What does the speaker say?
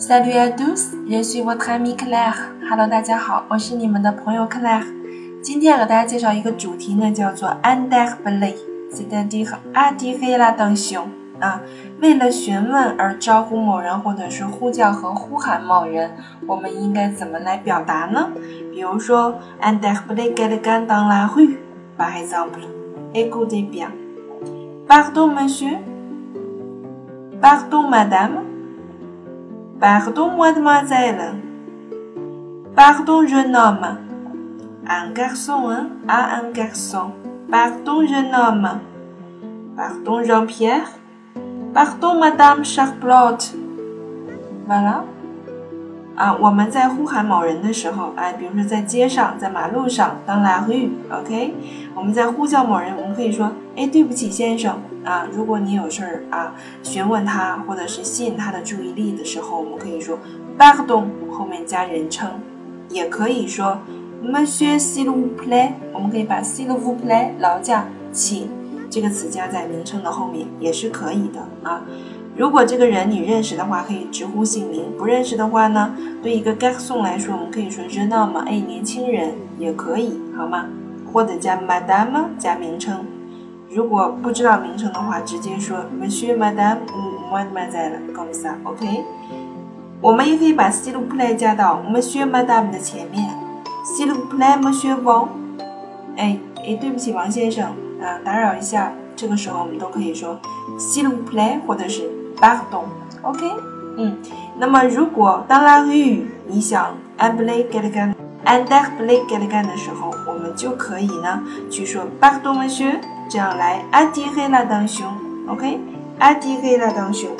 Salut à tous, je suis votre ami Claire. Hello，大家好，我是你们的朋友 Claire。今天给大家介绍一个主题呢，叫做 interpeller，c'est-à-dire attirer l'attention 啊。为了询问而招呼某人，或者是呼叫和呼喊某人，我们应该怎么来表达呢？比如说，interpeller quelqu'un dans la rue, par exemple. Écoutez bien. Pardon, monsieur. Pardon, madame. Pardon, mademoiselle. Pardon, jeune homme. Un garçon, hein, à un garçon. Pardon, jeune homme. Pardon, Jean-Pierre. Pardon, madame Charlotte. Voilà. 啊，我们在呼喊某人的时候，哎，比如说在街上，在马路上，dans la rue，OK，我们在呼叫某人，我们可以说，哎，对不起，先生， 啊，如果你有事儿啊，询问他或者是吸引他的注意力的时候，我们可以说 b a r d o n 后面加人称，也可以说，Monsieur s'il vous plaît，我们可以把 s'il vous plaît 劳驾，请这个词加在名称的后面，也是可以的啊。如果这个人你认识的话，可以直呼姓名；不认识的话呢，对一个 g a r s o n 来说，我们可以说 jeune homme，哎，年轻人也可以，好吗？或者加 madame 加名称。如果不知道名称的话，直接说 monsieur madame ou mademoiselle，comme ça，OK？我们也可以把 s'il vous plaît 加到 monsieur madame 的前面，s'il vous plaît monsieur Wong。哎哎，对不起王先生啊，打扰一下，这个时候我们都可以说 s'il vous plaît，或者是 pardon，OK？嗯，那么如果当拉语你想 appeler quelqu'un，interpeller quelqu'un 的时候，我们就可以呢去说 pardon monsieur，这样来，阿迪黑辣当熊，ok，阿迪黑辣当熊。